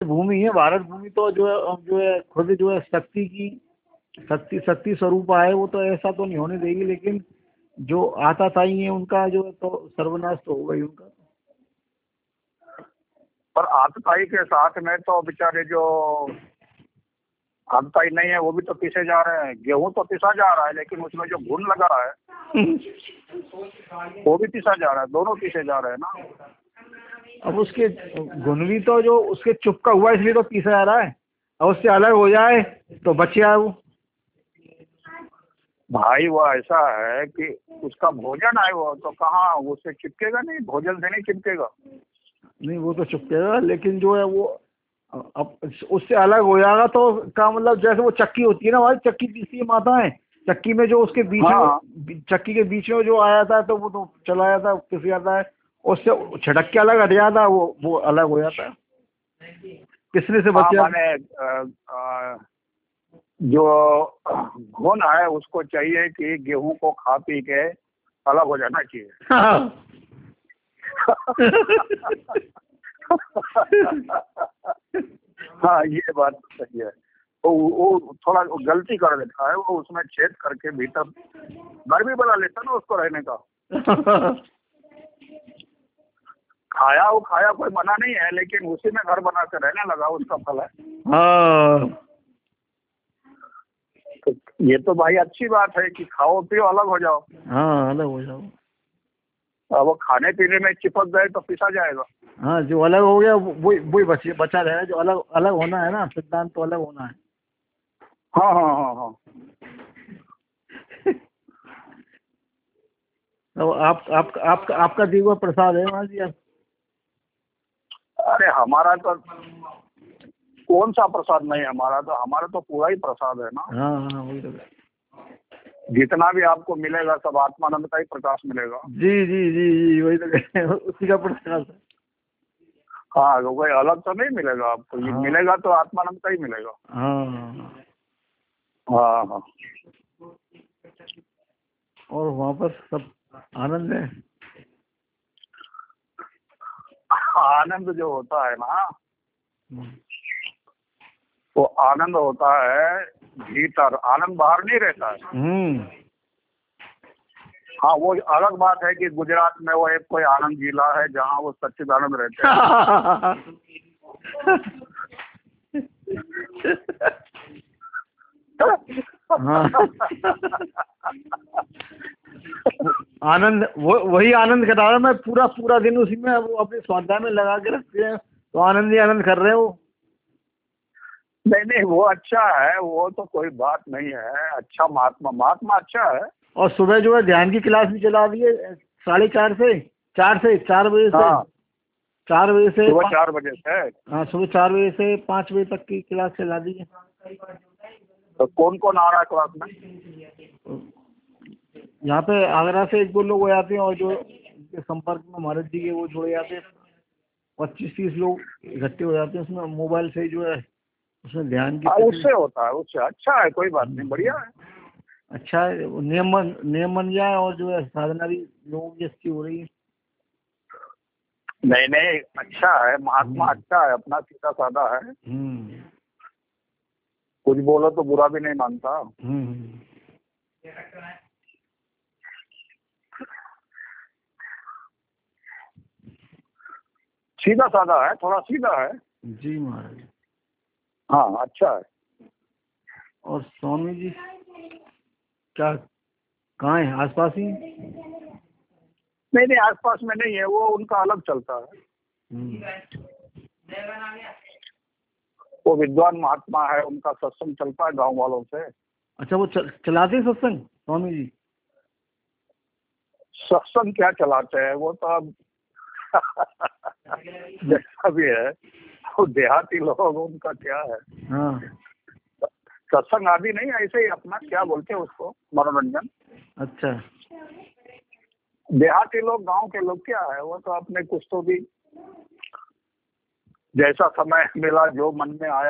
भूमि है भारत भूमि तो जो है जो है खुद जो है शक्ति की शक्ति शक्ति स्वरूप है वो तो ऐसा तो नहीं होने देगी लेकिन जो आता ताई है उनका जो है तो सर्वनाश तो होगा ही उनका। पर आतताई के साथ में तो बेचारे जो आतताई नहीं है वो भी तो पीछे जा रहे हैं। गेहूँ तो पिसा जा रहा है लेकिन उसमें जो घुन लगा है वो भी पिसा जा रहा है दोनों पीछे जा रहे हैं ना। अब उसके घुन भी तो जो उसके चुपका हुआ इसलिए तो पीसा जा रहा है। और उससे अलग हो जाए तो बच जाए वो। भाई वो ऐसा है कि उसका भोजन आए वो तो कहाँ उससे चिपकेगा नहीं? भोजन से नहीं चिपकेगा। नहीं वो तो चुपकेगा लेकिन जो है वो अब उससे अलग हो जाएगा तो का मतलब जैसे वो चक्की होती है ना भाई चक्की पीसी है माताएँ। चक्की में जो उसके बीच हाँ। में चक्की के बीच में जो आया था तो वो तो चला जाता है पिस जाता है। उससे छिड़क के अलग हट जाता वो वो अलग हो जाता किसने से हाँ, बच अ, जो घुन है उसको चाहिए कि गेहूँ को खा पी के अलग हो जाना चाहिए। हाँ। हाँ ये बात तो सही है। वो वो थोड़ा गलती कर देता है वो उसमें छेद करके भीतर घर भी बना लेता ना उसको रहने का। खाया वो खाया कोई मना नहीं है लेकिन उसी में घर बना के रहने लगा उसका फल है। हाँ। तो ये तो भाई अच्छी बात है कि खाओ पियो अलग हो जाओ। हाँ अलग हो जाओ। अब वो खाने पीने में चिपक गए तो पिसा जाएगा। हाँ जो अलग हो गया वो- वही वही बच बचा रहेगा जो अलग अलग होना है ना सिद्धांत तो अलग होना है। हाँ हाँ हाँ हाँ। तो आप आप आप आपका दिया हुआ प्रसाद है वहाँ जी? आप अरे हमारा तो कौन सा प्रसाद नहीं है? हमारा तो हमारा तो पूरा ही प्रसाद है ना। हाँ हाँ वही तो। जितना भी आपको मिलेगा सब आत्मानंद का ही प्रकाश मिलेगा। जी जी जी जी वही तो उसी का प्रकाश है। हाँ तो कोई अलग तो नहीं मिलेगा आपको। ये हाँ। मिलेगा तो आत्मानंद का ही मिलेगा। हाँ। हाँ हाँ। और वहाँ पर सब आनंद है? आनंद जो होता है ना वो आनंद होता है भीतर आनंद बाहर नहीं रहता है। हम्म। हाँ वो अलग बात है कि गुजरात में वो एक कोई आनंद जिला है जहाँ वो सच्चिदानंद रहते हैं। हाँ। आनंद वो वही आनंद कर रहा है मैं पूरा पूरा दिन उसी में वो अपने स्वाध्याय में लगा के रखते हैं। तो आनंद ही आनंद कर रहे हैं वो। नहीं नहीं वो अच्छा है वो तो कोई बात नहीं है। अच्छा महात्मा महात्मा अच्छा है। और सुबह जो है ध्यान की क्लास भी चला दी है साढ़े चार से चार से चार बजे से। हाँ। चार बजे से सुबह चार बजे से। हाँ सुबह चार बजे से पाँच बजे तक की क्लास चला दी है। तो कौन कौन आ रहा है क्लास में? यहाँ पे आगरा से एक दो लोग हो जाते हैं और जो संपर्क में महाराज जी के वो जुड़े जाते हैं। पच्चीस तीस लोग इकट्ठे हो जाते हैं उसमें मोबाइल से जो है उसमें ध्यान की हाँ उससे होता है उससे अच्छा है कोई बात नहीं बढ़िया है। अच्छा है नियम बन नियम बन जाए और जो है साधना भी लोगों की अच्छी हो रही है। नहीं नहीं अच्छा है महात्मा अच्छा है अपना सीधा साधा है। हम्म। कुछ बोलो तो बुरा भी नहीं मानता। सीधा साधा है थोड़ा सीधा है। जी महाराज। हाँ अच्छा है। और स्वामी जी क्या कहाँ है? आसपास ही? नहीं नहीं आसपास में नहीं है वो उनका अलग चलता है। हम्म। वो विद्वान महात्मा है उनका सत्संग चलता है गाँव वालों से। अच्छा वो चल, चलाते हैं सत्संग स्वामी जी? सत्संग क्या चलाते हैं वो तो अब जैसा भी है वो देहाती लोग उनका क्या है? हाँ। सत्संग आदि नहीं ऐसे ही अपना क्या बोलते हैं उसको मनोरंजन? अच्छा। देहाती लोग गाँव के लोग क्या है वो तो अपने कुछ तो भी जैसा समय मिला जो मन में आया